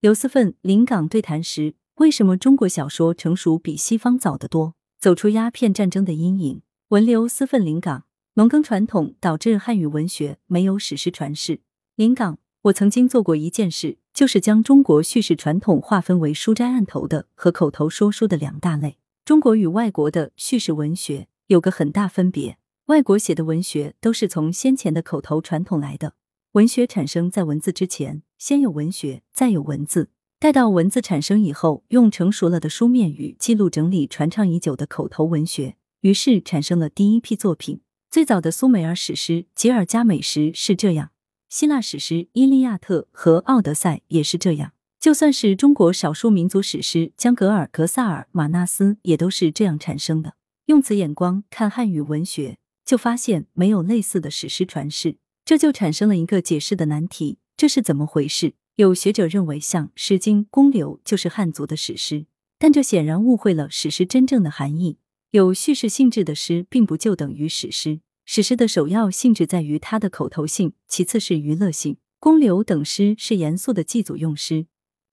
刘思奋临港对谈时，为什么中国小说成熟比西方早得多？走出鸦片战争的阴影。文刘思奋临港，农耕传统导致汉语文学没有史诗传世。临港，我曾经做过一件事，就是将中国叙事传统划分为书斋案头的和口头说书的两大类。中国与外国的叙事文学有个很大分别，外国写的文学都是从先前的口头传统来的。文学产生在文字之前，先有文学，再有文字。待到文字产生以后，用成熟了的书面语记录整理传唱已久的口头文学，于是产生了第一批作品。最早的苏美尔史诗《吉尔加美什》是这样，希腊史诗《伊利亚特》和《奥德赛》也是这样。就算是中国少数民族史诗《江格尔》《格萨尔》《马纳斯》，也都是这样产生的。用此眼光看汉语文学，就发现没有类似的史诗传世。这就产生了一个解释的难题，这是怎么回事？有学者认为，像《诗经》《公流》就是汉族的史诗，但这显然误会了史诗真正的含义。有叙事性质的诗并不就等于史诗，史诗的首要性质在于它的口头性，其次是娱乐性。《公流》等诗是严肃的祭祖用诗，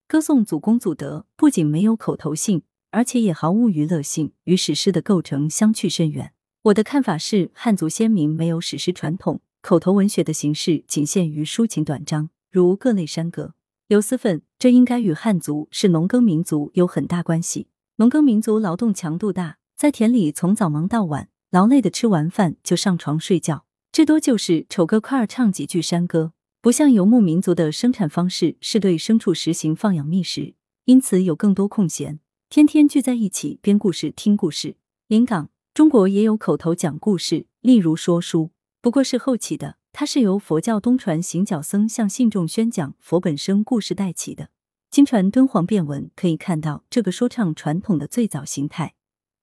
歌颂祖功祖德，不仅没有口头性，而且也毫无娱乐性，与史诗的构成相去甚远。我的看法是，汉族先民没有史诗传统。口头文学的形式仅限于抒情短章，如各类山歌。刘思奋，这应该与汉族是农耕民族有很大关系。农耕民族劳动强度大，在田里从早忙到晚，劳累的吃完饭就上床睡觉，至多就是瞅个块儿唱几句山歌。不像游牧民族的生产方式是对牲畜实行放养觅食，因此有更多空闲，天天聚在一起编故事、听故事。临港，中国也有口头讲故事，例如说书。不过是后起的，它是由佛教东传行脚僧向信众宣讲佛本生故事带起的。经传敦煌变文可以看到这个说唱传统的最早形态，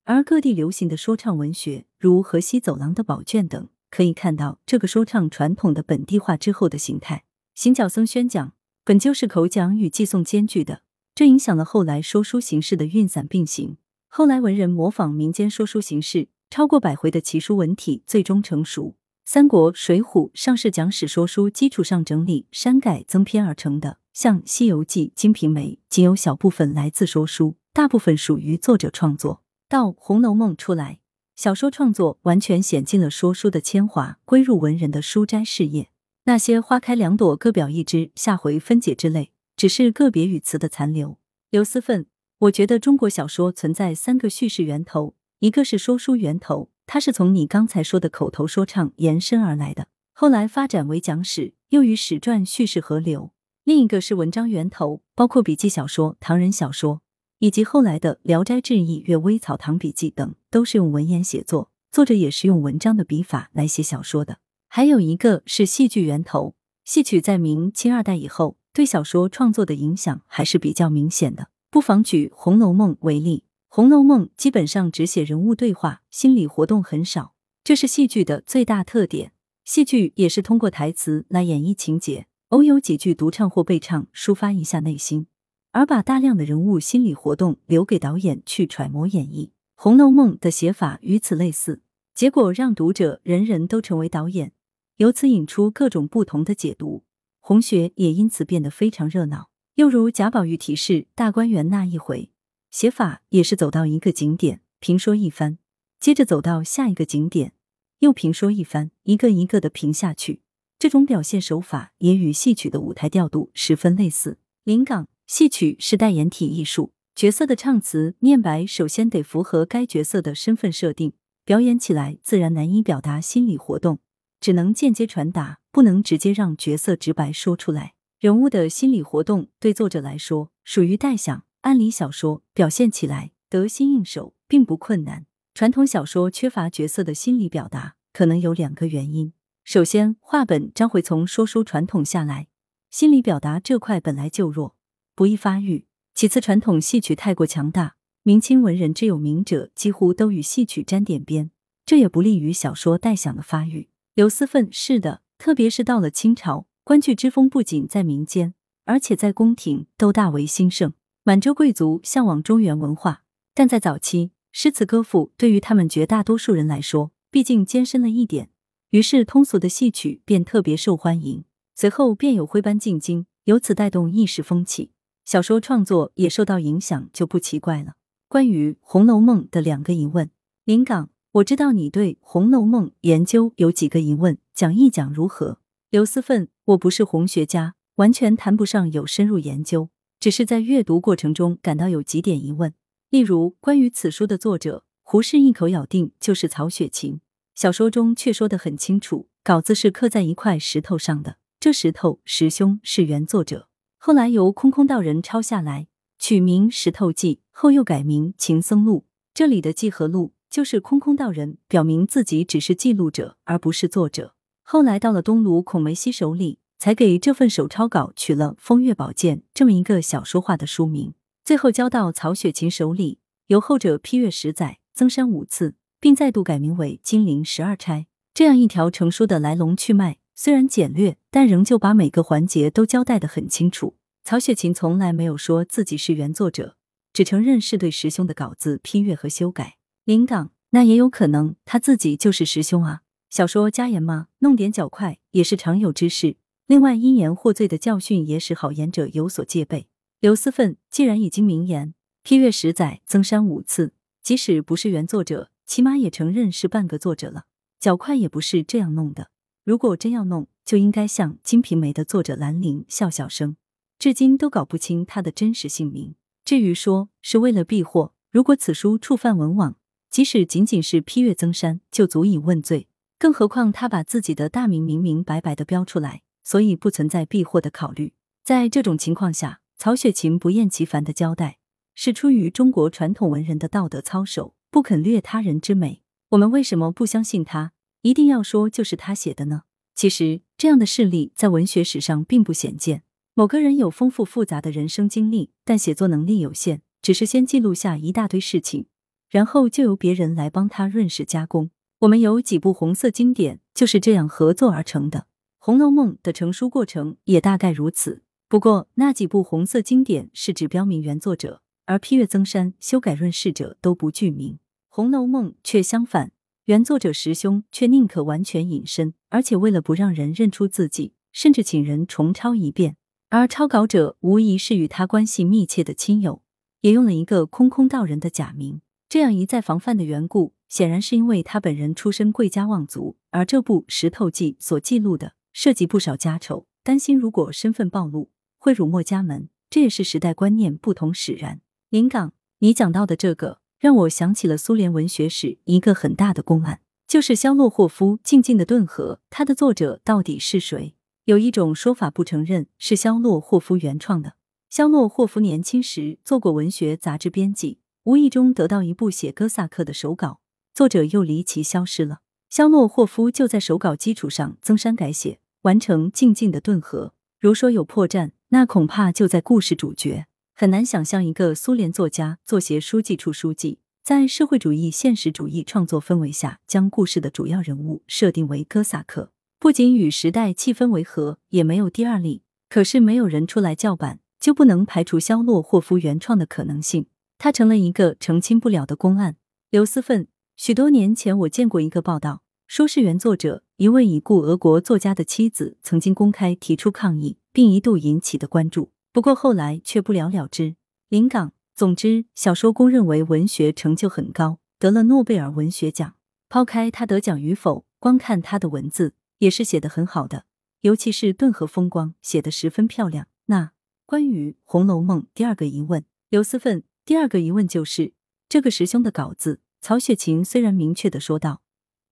而各地流行的说唱文学，如河西走廊的宝卷等，可以看到这个说唱传统的本地化之后的形态。行脚僧宣讲本就是口讲与寄诵兼具的，这影响了后来说书形式的运散并行。后来文人模仿民间说书形式，超过百回的奇书文体最终成熟。三国、水浒上是讲史说书基础上整理删改增编而成的，像《西游记》《金瓶梅》仅有小部分来自说书，大部分属于作者创作。到《红楼梦》出来，小说创作完全显尽了说书的铅华，归入文人的书斋事业。那些花开两朵，各表一枝，下回分解之类，只是个别语词的残留。刘思奋，我觉得中国小说存在三个叙事源头，一个是说书源头。它是从你刚才说的口头说唱延伸而来的，后来发展为讲史，又与史传叙事合流。另一个是文章源头，包括笔记小说、唐人小说，以及后来的《聊斋志异》《阅微草堂笔记》等，都是用文言写作，作者也是用文章的笔法来写小说的。还有一个是戏剧源头，戏曲在明清二代以后对小说创作的影响还是比较明显的。不妨举《红楼梦》为例。《红楼梦》基本上只写人物对话，心理活动很少，这是戏剧的最大特点。戏剧也是通过台词来演绎情节，偶有几句独唱或背唱，抒发一下内心，而把大量的人物心理活动留给导演去揣摩演绎。《红楼梦》的写法与此类似，结果让读者人人都成为导演，由此引出各种不同的解读，红学也因此变得非常热闹。又如贾宝玉提示大观园那一回。写法也是走到一个景点评说一番，接着走到下一个景点又评说一番，一个一个的评下去。这种表现手法也与戏曲的舞台调度十分类似。临港戏曲是代言体艺术，角色的唱词念白首先得符合该角色的身份设定，表演起来自然难以表达心理活动，只能间接传达，不能直接让角色直白说出来。人物的心理活动对作者来说属于代想。按理小说表现起来得心应手，并不困难。传统小说缺乏角色的心理表达，可能有两个原因：首先，话本将会从说书传统下来，心理表达这块本来就弱，不易发育；其次，传统戏曲太过强大，明清文人之有名者几乎都与戏曲沾点边，这也不利于小说代想的发育。刘思奋是的，特别是到了清朝，官剧之风不仅在民间，而且在宫廷都大为兴盛。满洲贵族向往中原文化，但在早期，诗词歌赋对于他们绝大多数人来说，毕竟艰深了一点，于是通俗的戏曲便特别受欢迎。随后便有徽班进京，由此带动一时风气。小说创作也受到影响就不奇怪了。关于《红楼梦》的两个疑问，林港，我知道你对《红楼梦》研究有几个疑问，讲一讲如何？刘思奋，我不是红学家，完全谈不上有深入研究，只是在阅读过程中感到有几点疑问。例如，关于此书的作者，胡适一口咬定就是曹雪芹，小说中却说得很清楚，稿子是刻在一块石头上的。这石头石兄是原作者，后来由空空道人抄下来，取名《石头记》，后又改名《情僧录》。这里的“记”和“录”就是空空道人表明自己只是记录者，而不是作者。后来到了东鲁孔梅西手里，才给这份手抄稿取了《风月宝鉴》这么一个小说化的书名。最后交到曹雪芹手里，由后者批阅十载，增删五次，并再度改名为《金陵十二钗》。这样一条成书的来龙去脉。虽然简略，但仍旧把每个环节都交代得很清楚。曹雪芹从来没有说自己是原作者，只承认是对师兄的稿子批阅和修改。临港，那也有可能他自己就是师兄啊。小说加言吗？弄点脚快也是常有之事。另外，因言获罪的教训也使好言者有所戒备。刘思奋既然已经明言，批阅十载，增删五次，即使不是原作者，起码也承认是半个作者了。脚快也不是这样弄的。如果真要弄，就应该像《金瓶梅》的作者兰陵笑笑生，至今都搞不清他的真实姓名。至于说是为了避祸，如果此书触犯文网，即使仅仅是批阅增删，就足以问罪。更何况他把自己的大名明明白白的标出来，所以不存在避祸的考虑。在这种情况下，曹雪芹不厌其烦的交代，是出于中国传统文人的道德操守，不肯略他人之美。我们为什么不相信他？一定要说就是他写的呢？其实这样的事例在文学史上并不鲜见。某个人有丰富复杂的人生经历，但写作能力有限，只是先记录下一大堆事情，然后就由别人来帮他润饰加工。我们有几部红色经典就是这样合作而成的，《红楼梦》的成书过程也大概如此。不过那几部红色经典是指标明原作者，而批阅增删、修改润饰者都不具名，《红楼梦》却相反。原作者师兄却宁可完全隐身，而且为了不让人认出自己，甚至请人重抄一遍。而抄稿者无疑是与他关系密切的亲友，也用了一个空空道人的假名。这样一再防范的缘故，显然是因为他本人出身贵家望族，而这部《石头记》所记录的涉及不少家丑，担心如果身份暴露会辱没家门。这也是时代观念不同使然。临港，你讲到的这个。让我想起了苏联文学史一个很大的公案，就是肖洛霍夫《静静的顿河》，它的作者到底是谁？有一种说法不承认是肖洛霍夫原创的。肖洛霍夫年轻时做过文学杂志编辑，无意中得到一部写哥萨克的手稿，作者又离奇消失了。肖洛霍夫就在手稿基础上增删改写，完成《静静的顿河》。如说有破绽，那恐怕就在故事主角。很难想象一个苏联作家作协书记处书记，在社会主义现实主义创作氛围下，将故事的主要人物设定为哥萨克，不仅与时代气氛违和，也没有第二例。可是没有人出来叫板，就不能排除肖洛霍夫原创的可能性。他成了一个澄清不了的公案。刘思奋，许多年前我见过一个报道，说是原作者一位已故俄国作家的妻子曾经公开提出抗议，并一度引起的关注。不过后来却不了了之。临港，总之，小说公认为文学成就很高，得了诺贝尔文学奖。抛开他得奖与否，光看他的文字也是写的很好的，尤其是顿河风光，写得十分漂亮。那关于《红楼梦》第二个疑问，刘思奋第二个疑问就是这个师兄的稿子，曹雪芹虽然明确的说道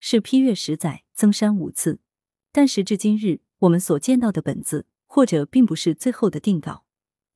是批阅十载，增删五次，但时至今日，我们所见到的本子，或者并不是最后的定稿。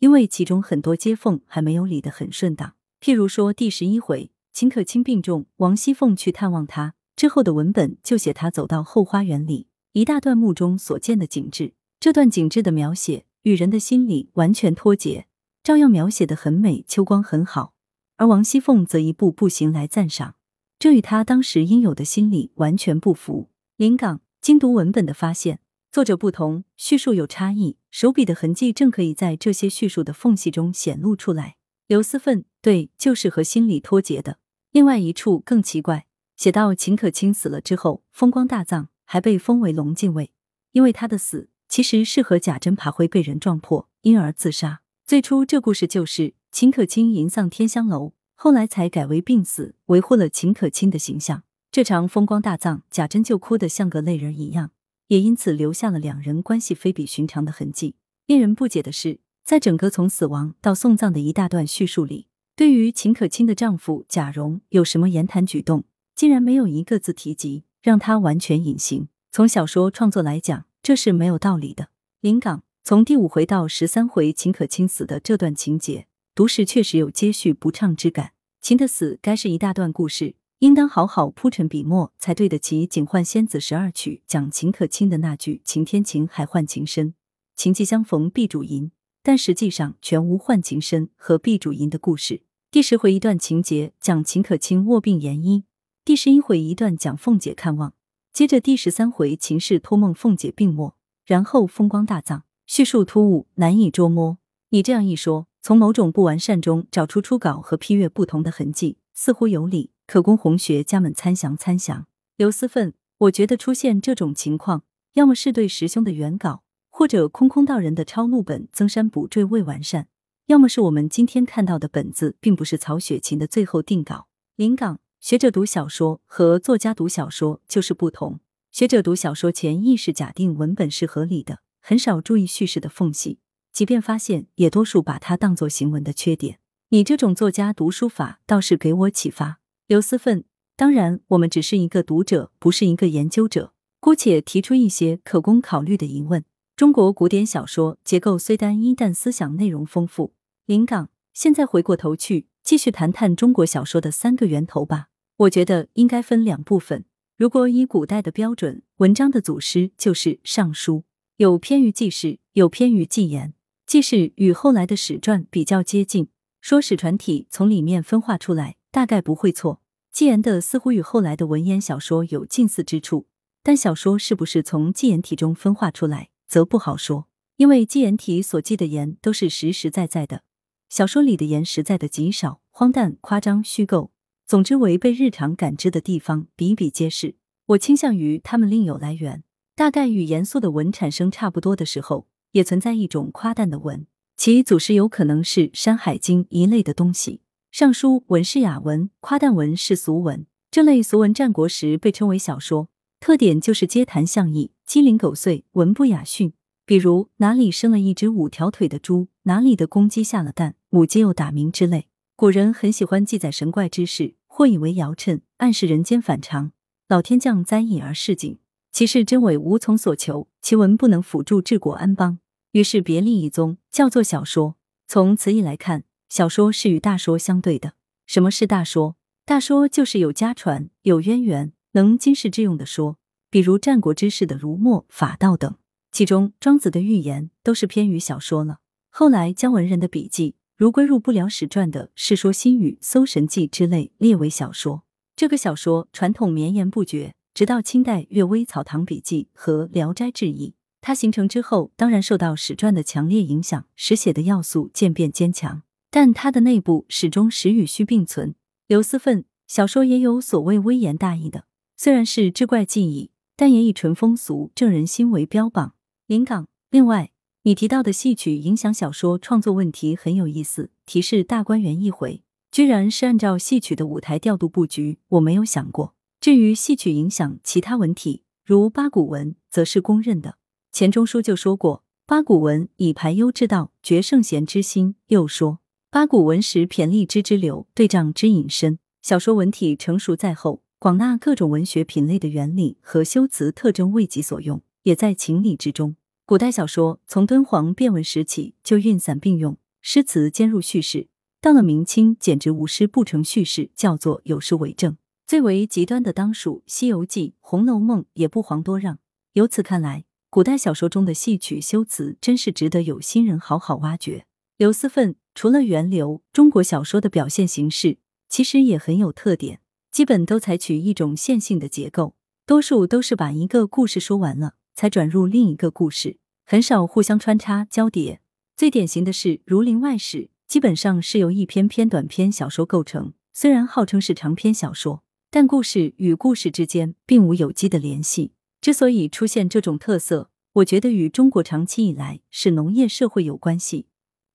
因为其中很多接缝还没有理得很顺当，譬如说第十一回秦可卿病重，王熙凤去探望他之后的文本，就写他走到后花园里一大段墓中所见的景致。这段景致的描写与人的心理完全脱节，照样描写的很美，秋光很好。而王熙凤则一步步行来赞赏，这与他当时应有的心理完全不符。临港精读文本的发现。作者不同，叙述有差异，手笔的痕迹正可以在这些叙述的缝隙中显露出来。刘思奋对，就是和心理脱节的。另外一处更奇怪，写到秦可卿死了之后，风光大葬，还被封为龙禁卫，因为他的死其实是和贾珍爬灰被人撞破，因而自杀。最初这故事就是秦可卿迎丧天香楼，后来才改为病死，维护了秦可卿的形象。这场风光大葬，贾珍就哭得像个泪人一样，也因此留下了两人关系非比寻常的痕迹。令人不解的是，在整个从死亡到送葬的一大段叙述里，对于秦可卿的丈夫贾蓉有什么言谈举动，竟然没有一个字提及，让他完全隐形。从小说创作来讲，这是没有道理的。临港从第五回到十三回，秦可卿死的这段情节，读时确实有接续不畅之感。秦的死该是一大段故事，应当好好铺陈笔墨，才对得起《警幻仙子十二曲》讲秦可卿的那句“情天晴，还换情深，情既相逢必主淫”，但实际上全无换情深和必主淫的故事。第十回一段情节讲秦可卿卧病延医，第十一回一段讲凤姐看望。接着第十三回，秦氏托梦凤姐病没，然后风光大葬，叙述突兀，难以捉摸。你这样一说，从某种不完善中找出初稿和批阅不同的痕迹，似乎有理，可供红学家们参详参详。刘思奋，我觉得出现这种情况，要么是对师兄的原稿或者空空道人的抄录本增删补缀未完善，要么是我们今天看到的本子并不是曹雪芹的最后定稿。临港。学者读小说和作家读小说就是不同。学者读小说前意识假定文本是合理的，很少注意叙事的缝隙，即便发现，也多数把它当作行文的缺点。你这种作家读书法倒是给我启发。刘思奋，当然，我们只是一个读者，不是一个研究者，姑且提出一些可供考虑的疑问。中国古典小说结构虽单一，但思想内容丰富。临港，现在回过头去，继续谈谈中国小说的三个源头吧。我觉得应该分两部分。如果以古代的标准，文章的祖师就是《尚书》，有偏于纪事，有偏于纪言。纪事与后来的史传比较接近，说史传体从里面分化出来，大概不会错。纪言的似乎与后来的文言小说有近似之处，但小说是不是从纪言体中分化出来，则不好说。因为纪言体所记的言都是实实在在的，小说里的言实在的极少，荒诞、夸张、虚构。总之，违背日常感知的地方比比皆是。我倾向于他们另有来源，大概与严肃的文产生差不多的时候，也存在一种夸诞的文，其祖师有可能是《山海经》一类的东西。尚书文是雅文，夸诞文是俗文。这类俗文战国时被称为小说，特点就是街谈巷议，鸡零狗碎，文不雅驯。比如哪里生了一只五条腿的猪，哪里的公鸡下了蛋，母鸡又打鸣之类。古人很喜欢记载神怪之事，或以为谣谶，暗示人间反常，老天降灾异而示警。其事真伪无从所求，其文不能辅助治国安邦，于是别立一宗，叫做小说。从词义来看，小说是与大说相对的。什么是大说？大说就是有家传、有渊源、能经世致用的说，比如战国之士的儒墨法道等。其中庄子的寓言都是偏于小说了。后来姜文人的笔记。如归入不了史传的《世说新语》《搜神记》之类，列为小说。这个小说传统绵延不绝，直到清代《阅微草堂笔记》和《聊斋志异》。它形成之后，当然受到史传的强烈影响，史写的要素渐变坚强。但它的内部始终实与虚并存。刘思奋小说也有所谓微言大义的，虽然是志怪记忆，但也以纯风俗、正人心为标榜。临港，另外。你提到的戏曲影响小说创作问题很有意思。提示大观园一回，居然是按照戏曲的舞台调度布局，我没有想过。至于戏曲影响其他文体，如八股文，则是公认的。钱钟书就说过，八股文以排忧之道，绝圣贤之心。又说，八股文时骈俪之之流，对仗之隐身。小说文体成熟在后，广纳各种文学品类的原理和修辞特征为己所用，也在情理之中。古代小说从敦煌变文时起就运散并用，诗词兼入叙事，到了明清简直无诗不成叙事，叫做有诗为证。最为极端的当属《西游记》《红楼梦》，也不遑多让。由此看来，古代小说中的戏曲修辞真是值得有心人好好挖掘。刘思奋除了源流，中国小说的表现形式其实也很有特点，基本都采取一种线性的结构，多数都是把一个故事说完了。才转入另一个故事，很少互相穿插交叠。最典型的是《儒林外史》，基本上是由一篇篇短篇小说构成。虽然号称是长篇小说，但故事与故事之间并无有机的联系。之所以出现这种特色，我觉得与中国长期以来是农业社会有关系。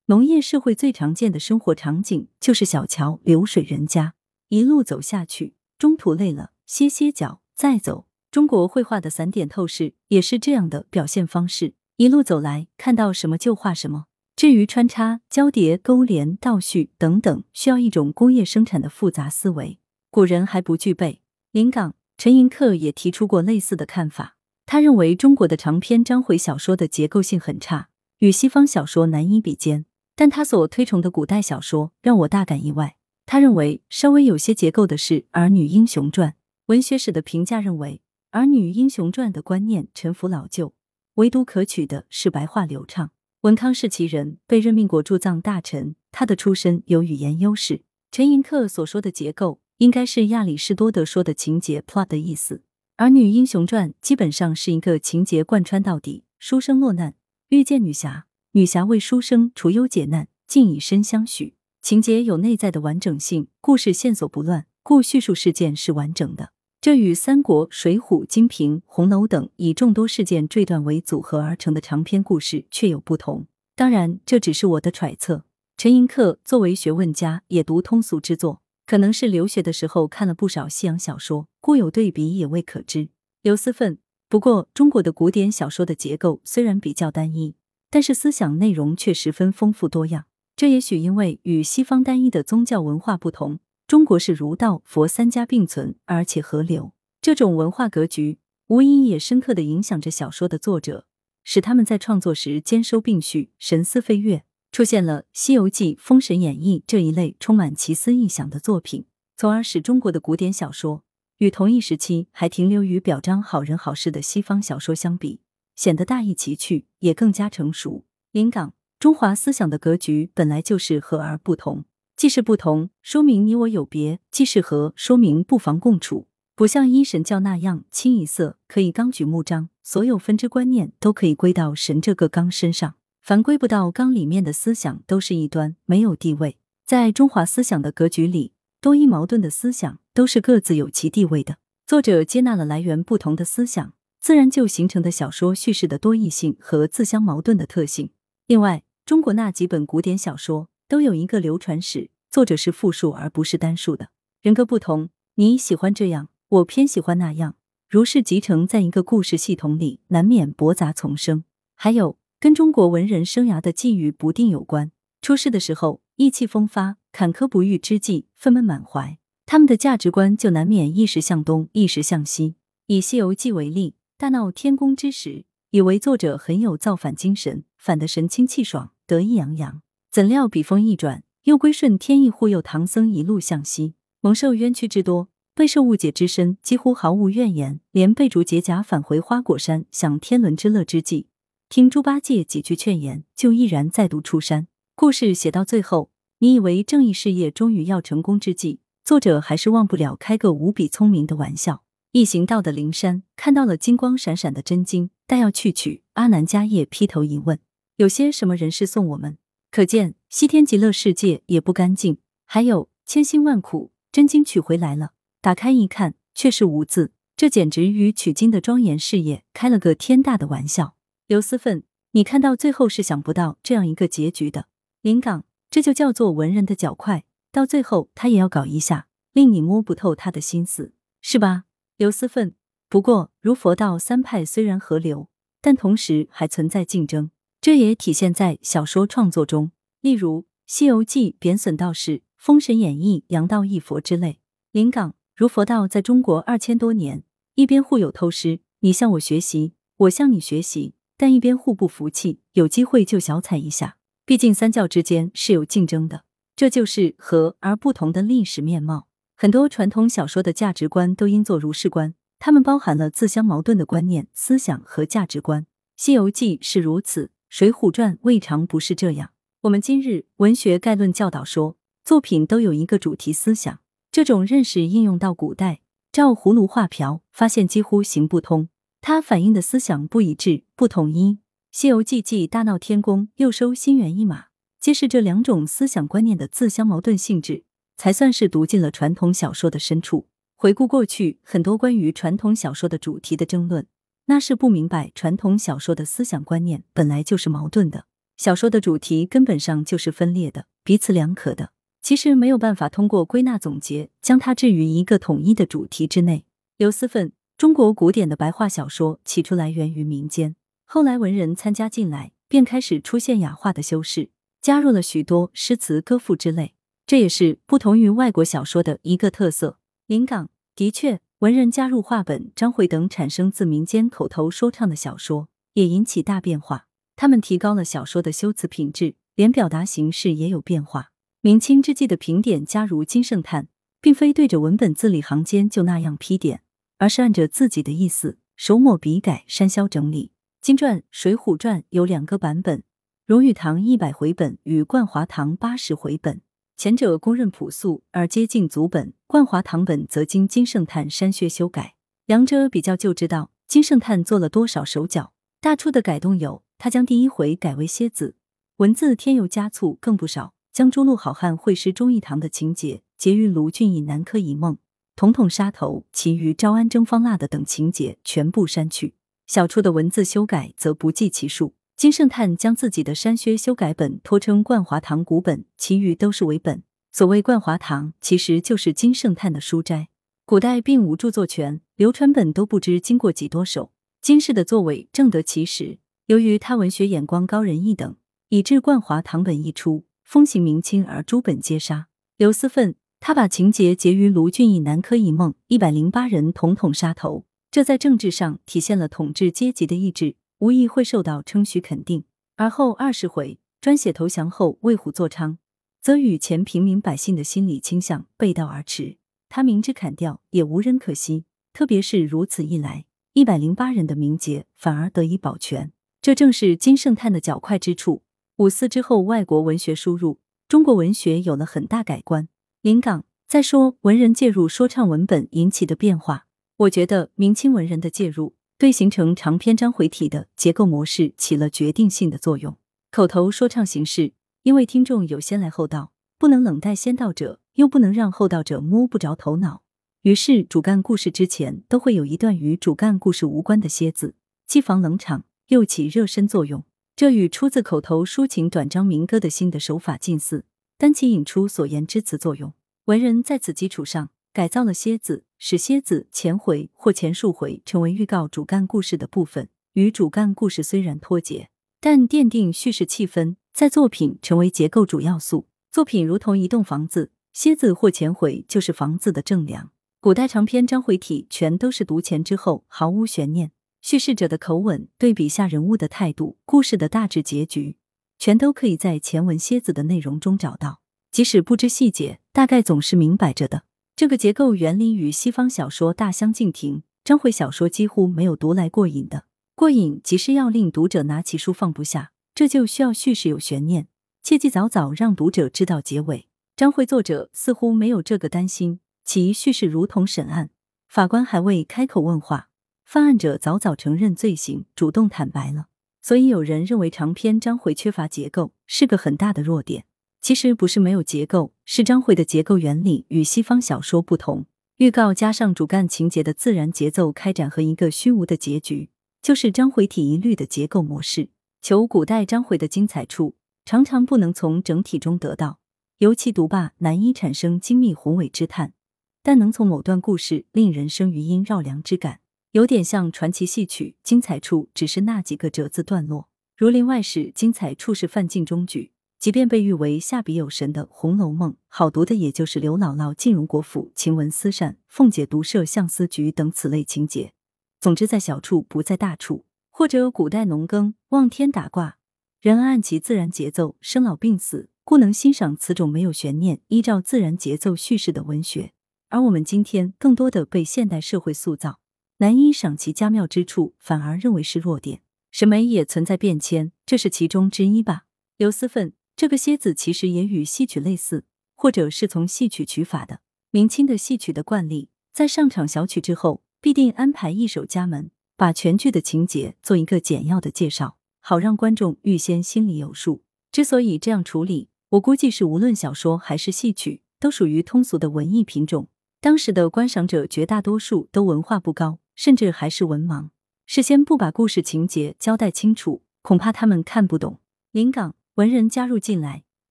农业社会最常见的生活场景就是小桥流水人家，一路走下去，中途累了歇歇脚再走。中国绘画的散点透视也是这样的表现方式，一路走来，看到什么就画什么。至于穿插、交叠、勾连、倒叙等等，需要一种工业生产的复杂思维，古人还不具备。临港陈寅恪也提出过类似的看法。他认为中国的长篇章回小说的结构性很差，与西方小说难以比肩。但他所推崇的古代小说让我大感意外。他认为稍微有些结构的是《儿女英雄传》。文学史的评价认为，《儿女英雄传》的观念陈腐老旧，唯独可取的是白话流畅。文康是其人，被任命过驻藏大臣，他的出身有语言优势。陈寅恪所说的结构，应该是亚里士多德说的情节 plot 的意思。《儿女英雄传》基本上是一个情节贯穿到底：书生落难，遇见女侠，女侠为书生除忧解难，竟以身相许。情节有内在的完整性，故事线索不乱，故叙述事件是完整的。这与《三国》《水浒》《金瓶》《红楼》等以众多事件坠断为组合而成的长篇故事确有不同。当然，这只是我的揣测。陈寅恪作为学问家，也读通俗之作，可能是留学的时候看了不少西洋小说，故有对比也未可知。刘思奋，不过中国的古典小说的结构虽然比较单一，但是思想内容却十分丰富多样。这也许因为与西方单一的宗教文化不同。中国是儒道佛三家并存，而且合流。这种文化格局，无疑也深刻的影响着小说的作者，使他们在创作时兼收并蓄，神思飞跃，出现了《西游记》《封神演义》这一类充满奇思异想的作品，从而使中国的古典小说与同一时期还停留于表彰好人好事的西方小说相比，显得大异其趣，也更加成熟。临港中华思想的格局本来就是和而不同。既是不同，说明你我有别；既是和，说明不妨共处。不像一神教那样清一色可以纲举目张，所有分支观念都可以归到神这个纲身上。凡归不到纲里面的思想，都是异端，没有地位。在中华思想的格局里，多一矛盾的思想都是各自有其地位的。作者接纳了来源不同的思想，自然就形成的小说叙事的多义性和自相矛盾的特性。另外，中国那几本古典小说。都有一个流传史，作者是复数而不是单数的。人格不同，你喜欢这样，我偏喜欢那样，如是集成在一个故事系统里，难免驳杂丛生。还有跟中国文人生涯的际遇不定有关。出世的时候意气风发，坎坷不遇之际愤懑满怀，他们的价值观就难免一时向东，一时向西。以《西游记》为例，大闹天宫之时，以为作者很有造反精神，反得神清气爽，得意洋洋。怎料笔锋一转，又归顺天意，护佑唐僧一路向西，蒙受冤屈之多，备受误解之深，几乎毫无怨言。连被逐解甲返回花果山享天伦之乐之际，听猪八戒几句劝言，就毅然再度出山。故事写到最后，你以为正义事业终于要成功之际，作者还是忘不了开个无比聪明的玩笑。一行到的灵山，看到了金光闪闪的真经，但要去取。阿难迦叶劈头一问：有些什么人是送我们？可见西天极乐世界也不干净，还有千辛万苦真经取回来了，打开一看却是无字，这简直与取经的庄严事业开了个天大的玩笑。刘思奋，你看到最后是想不到这样一个结局的。临港，这就叫做文人的脚快，到最后他也要搞一下，令你摸不透他的心思，是吧？刘思奋，不过如佛道三派虽然合流，但同时还存在竞争。这也体现在小说创作中，例如《西游记》贬损道士，《封神演义》扬道一佛之类。临港如佛道在中国二千多年，一边互有偷师，你向我学习，我向你学习，但一边互不服气，有机会就小踩一下。毕竟三教之间是有竞争的，这就是和而不同的历史面貌。很多传统小说的价值观都应作如是观，它们包含了自相矛盾的观念、思想和价值观。《西游记》是如此。《水浒传》未尝不是这样。我们今日文学概论教导说，作品都有一个主题思想。这种认识应用到古代，照葫芦画瓢，发现几乎行不通。它反映的思想不一致、不统一。《西游记》既大闹天宫，又收心猿一马，揭示这两种思想观念的自相矛盾性质，才算是读进了传统小说的深处。回顾过去，很多关于传统小说的主题的争论。那是不明白传统小说的思想观念本来就是矛盾的。小说的主题根本上就是分裂的，彼此两可的。其实没有办法通过归纳总结将它置于一个统一的主题之内。刘思奋，中国古典的白话小说起初来源于民间，后来文人参加进来，便开始出现雅化的修饰，加入了许多诗词歌赋之类，这也是不同于外国小说的一个特色。临港的确，文人加入话本、章回等产生自民间口头说唱的小说，也引起大变化。他们提高了小说的修辞品质，连表达形式也有变化。明清之际的评点加如金圣叹，并非对着文本字里行间就那样批点，而是按着自己的意思手抹笔改、删削整理。金传《水浒传》有两个版本：荣誉堂一百回本与冠华堂八十回本，前者公认朴素而接近祖本，冠华堂本则经金圣叹删削修改。两者比较就知道金圣叹做了多少手脚。大处的改动有：他将第一回改为蝎子，文字添油加醋更不少。将诸路好汉会师忠义堂的情节，结于卢俊义南柯一梦，统统杀头；其余招安征方腊的等情节全部删去。小处的文字修改则不计其数。金圣叹将自己的删削修改本托称冠华堂古本，其余都是伪本。所谓冠华堂，其实就是金圣叹的书斋。古代并无著作权，流传本都不知经过几多手。金氏的作为正得其时，由于他文学眼光高人一等，以致冠华堂本一出。风行明清，而诸本皆杀。刘思奋，他把情节结于卢俊义南柯一梦，一百零八人统统杀头，这在政治上体现了统治阶级的意志，无疑会受到称许肯定。而后二十回专写投降后为虎作伥，则与前平民百姓的心理倾向背道而驰。他明知砍掉也无人可惜，特别是如此一来，一百零八人的名节反而得以保全，这正是金圣叹的较快之处。五四之后，外国文学输入，中国文学有了很大改观。临港再说文人介入说唱文本引起的变化，我觉得明清文人的介入对形成长篇章回体的结构模式起了决定性的作用。口头说唱形式，因为听众有先来后到，不能冷待先到者，又不能让后到者摸不着头脑，于是主干故事之前都会有一段与主干故事无关的歇字，既防冷场，又起热身作用。这与出自口头抒情短章民歌的新的手法近似，单其引出所言之词作用。文人在此基础上改造了蝎子，使蝎子前回或前数回成为预告主干故事的部分，与主干故事虽然脱节，但奠定叙事气氛，在作品成为结构主要素。作品如同一栋房子，蝎子或前回就是房子的正梁。古代长篇章回体全都是读前之后，毫无悬念。叙事者的口吻、对比下人物的态度、故事的大致结局，全都可以在前文蝎子的内容中找到。即使不知细节，大概总是明摆着的。这个结构原理与西方小说大相径庭。章回小说几乎没有读来过瘾的，过瘾即是要令读者拿起书放不下，这就需要叙事有悬念，切记早早让读者知道结尾。章回作者似乎没有这个担心，其叙事如同审案，法官还未开口问话。犯案者早早承认罪行，主动坦白了，所以有人认为长篇章回缺乏结构是个很大的弱点。其实不是没有结构，是章回的结构原理与西方小说不同。预告加上主干情节的自然节奏开展和一个虚无的结局，就是章回体一律的结构模式。求古代章回的精彩处，常常不能从整体中得到，尤其读罢难以产生精密宏伟之叹，但能从某段故事令人生余音绕梁之感。有点像传奇戏曲，精彩处只是那几个折子段落。《儒林外史》精彩处是范进中举，即便被誉为下笔有神的《红楼梦》，好读的也就是刘姥姥进荣国府、晴雯思扇、凤姐独设相思局等此类情节。总之，在小处不在大处。或者古代农耕、望天打卦，人按其自然节奏生老病死，故能欣赏此种没有悬念、依照自然节奏叙事的文学。而我们今天更多的被现代社会塑造。难以赏其佳妙之处，反而认为是弱点。审美也存在变迁，这是其中之一吧。刘思奋这个蝎子其实也与戏曲类似，或者是从戏曲取法的。明清的戏曲的惯例，在上场小曲之后，必定安排一首家门，把全剧的情节做一个简要的介绍，好让观众预先心里有数。之所以这样处理，我估计是无论小说还是戏曲，都属于通俗的文艺品种。当时的观赏者绝大多数都文化不高。甚至还是文盲，事先不把故事情节交代清楚，恐怕他们看不懂。临港文人加入进来，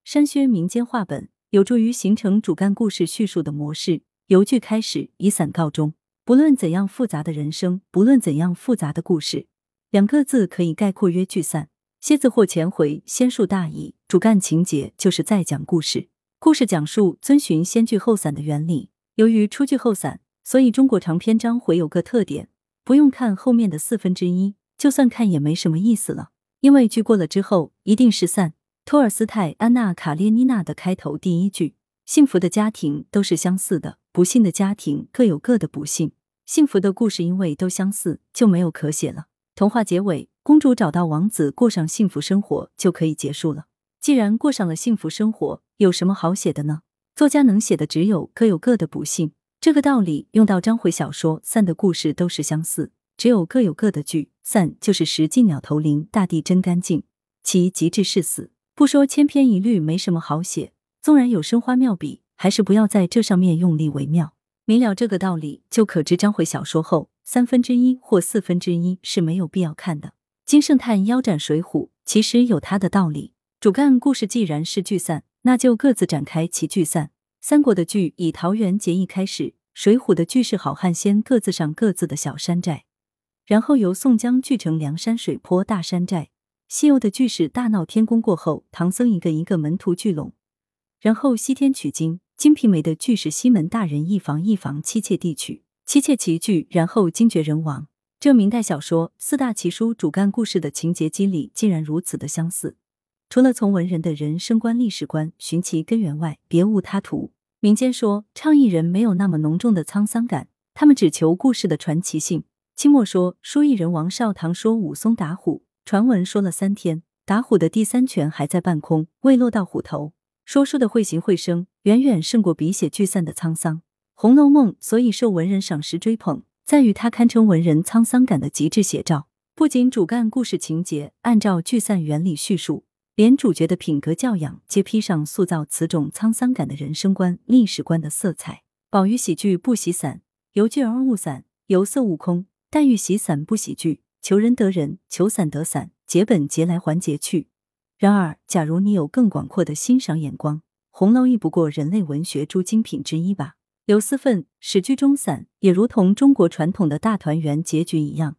删削民间话本，有助于形成主干故事叙述的模式。由句开始，以散告终。不论怎样复杂的人生，不论怎样复杂的故事，两个字可以概括曰聚散。蝎子或前回，先述大意，主干情节就是在讲故事。故事讲述遵循先聚后散的原理。由于出聚后散，所以中国长篇章回有个特点，不用看后面的四分之一，就算看也没什么意思了，因为句过了之后一定是散。托尔斯泰《安娜·卡列尼娜》的开头第一句：“幸福的家庭都是相似的，不幸的家庭各有各的不幸。”幸福的故事因为都相似，就没有可写了。童话结尾，公主找到王子，过上幸福生活就可以结束了。既然过上了幸福生活，有什么好写的呢？作家能写的只有各有各的不幸。这个道理用到章回小说，散的故事都是相似，只有各有各的聚散，就是石进鸟投林，大地真干净，其极致是死。不说千篇一律没什么好写，纵然有生花妙笔，还是不要在这上面用力为妙。明了这个道理，就可知章回小说后三分之一或四分之一是没有必要看的。金圣叹腰斩水浒，其实有他的道理。主干故事既然是聚散，那就各自展开其聚散。三国的剧以桃园结义开始，水浒的剧是好汉先各自上各自的小山寨，然后由宋江聚成梁山水泊大山寨。西游的剧是大闹天宫过后，唐僧一个一个门徒聚拢，然后西天取经。《金瓶梅》的剧是西门大人一房一房妻妾地娶，妻妾齐聚，然后惊觉人亡。这明代小说四大奇书主干故事的情节机理竟然如此的相似，除了从文人的人生观、历史观寻其根源外，别无他途。民间说倡议人没有那么浓重的沧桑感，他们只求故事的传奇性。清末说书艺人王少堂说武松打虎，传闻说了三天，打虎的第三拳还在半空，未落到虎头。说书的会形会声，远远胜过笔写聚散的沧桑。《红楼梦》所以受文人赏识追捧，在于它堪称文人沧桑感的极致写照。不仅主干故事情节按照聚散原理叙述，连主角的品格教养皆披上塑造此种沧桑感的人生观、历史观的色彩。宝玉喜剧不喜散，由聚而悟散，由色悟空；黛玉喜散不喜聚，求人得人，求散得散，结本结来还结去。然而，假如你有更广阔的欣赏眼光，《红楼》亦不过人类文学诸精品之一吧。刘思奋史剧中散，也如同中国传统的大团圆结局一样，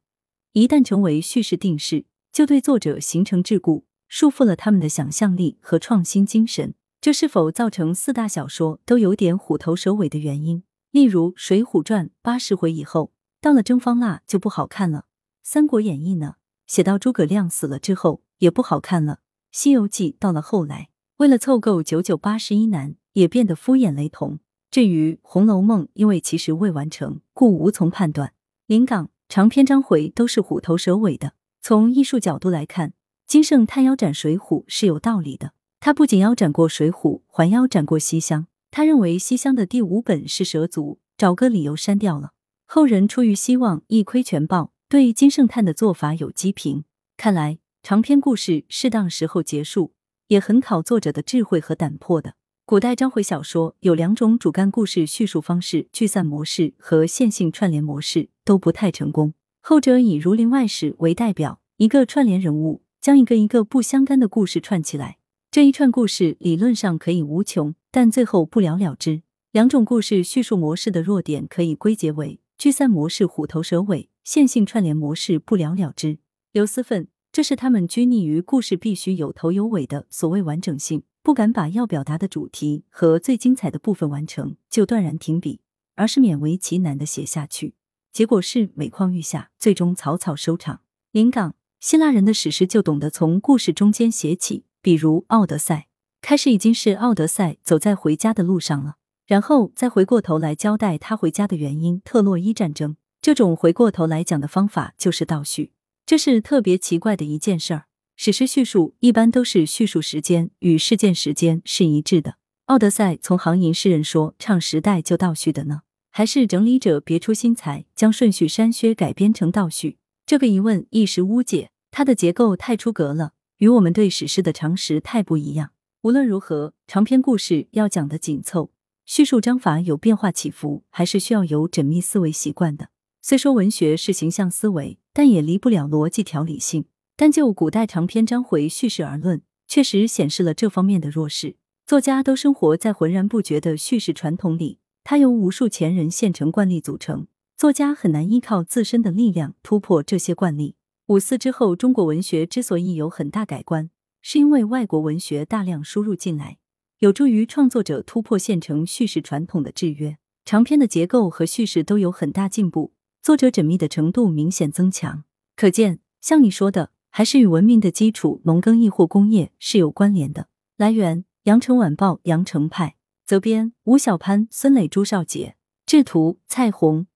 一旦成为叙事定式，就对作者形成桎梏，束缚了他们的想象力和创新精神。这是否造成四大小说都有点虎头蛇尾的原因？例如《水浒传》八十回以后，到了征方腊就不好看了；《三国演义》呢，写到诸葛亮死了之后也不好看了。《西游记》到了后来，为了凑够九九八十一难，也变得敷衍雷同。至于《红楼梦》，因为其实未完成，故无从判断。临港长篇章回都是虎头蛇尾的。从艺术角度来看，金圣叹腰斩《水浒》是有道理的。他不仅腰斩过《水浒》，还腰斩过《西厢》。他认为《西厢》的第五本是蛇足，找个理由删掉了。后人出于希望一窥全豹，对金圣叹的做法有讥评。看来。长篇故事适当时候结束，也很考作者的智慧和胆魄的。古代章回小说有两种主干故事叙述方式：聚散模式和线性串联模式，都不太成功。后者以《儒林外史》为代表，一个串联人物将一个一个不相干的故事串起来，这一串故事理论上可以无穷，但最后不了了之。两种故事叙述模式的弱点可以归结为：聚散模式虎头蛇尾，线性串联模式不了了之。刘思奋。这是他们拘泥于故事必须有头有尾的所谓完整性，不敢把要表达的主题和最精彩的部分完成就断然停笔，而是勉为其难的写下去，结果是每况愈下，最终草草收场。临港希腊人的史诗就懂得从故事中间写起，比如《奥德赛》，开始已经是奥德赛走在回家的路上了，然后再回过头来交代他回家的原因——特洛伊战争。这种回过头来讲的方法就是倒叙。这是特别奇怪的一件事儿。史诗叙述一般都是叙述时间与事件时间是一致的。奥德赛从行吟诗人说唱时代就倒叙的呢，还是整理者别出心裁将顺序删削改编成倒叙？这个疑问一时无解。它的结构太出格了，与我们对史诗的常识太不一样。无论如何，长篇故事要讲的紧凑，叙述章法有变化起伏，还是需要有缜密思维习惯的。虽说文学是形象思维。但也离不了逻辑条理性。单就古代长篇章回叙事而论，确实显示了这方面的弱势。作家都生活在浑然不觉的叙事传统里，它由无数前人现成惯例组成，作家很难依靠自身的力量突破这些惯例。五四之后，中国文学之所以有很大改观，是因为外国文学大量输入进来，有助于创作者突破现成叙事传统的制约。长篇的结构和叙事都有很大进步，作者缜密的程度明显增强。可见，像你说的，还是与文明的基础农耕亦或工业是有关联的。来源：羊城晚报羊城派，责编：吴小潘、孙磊、朱少杰，制图：蔡红。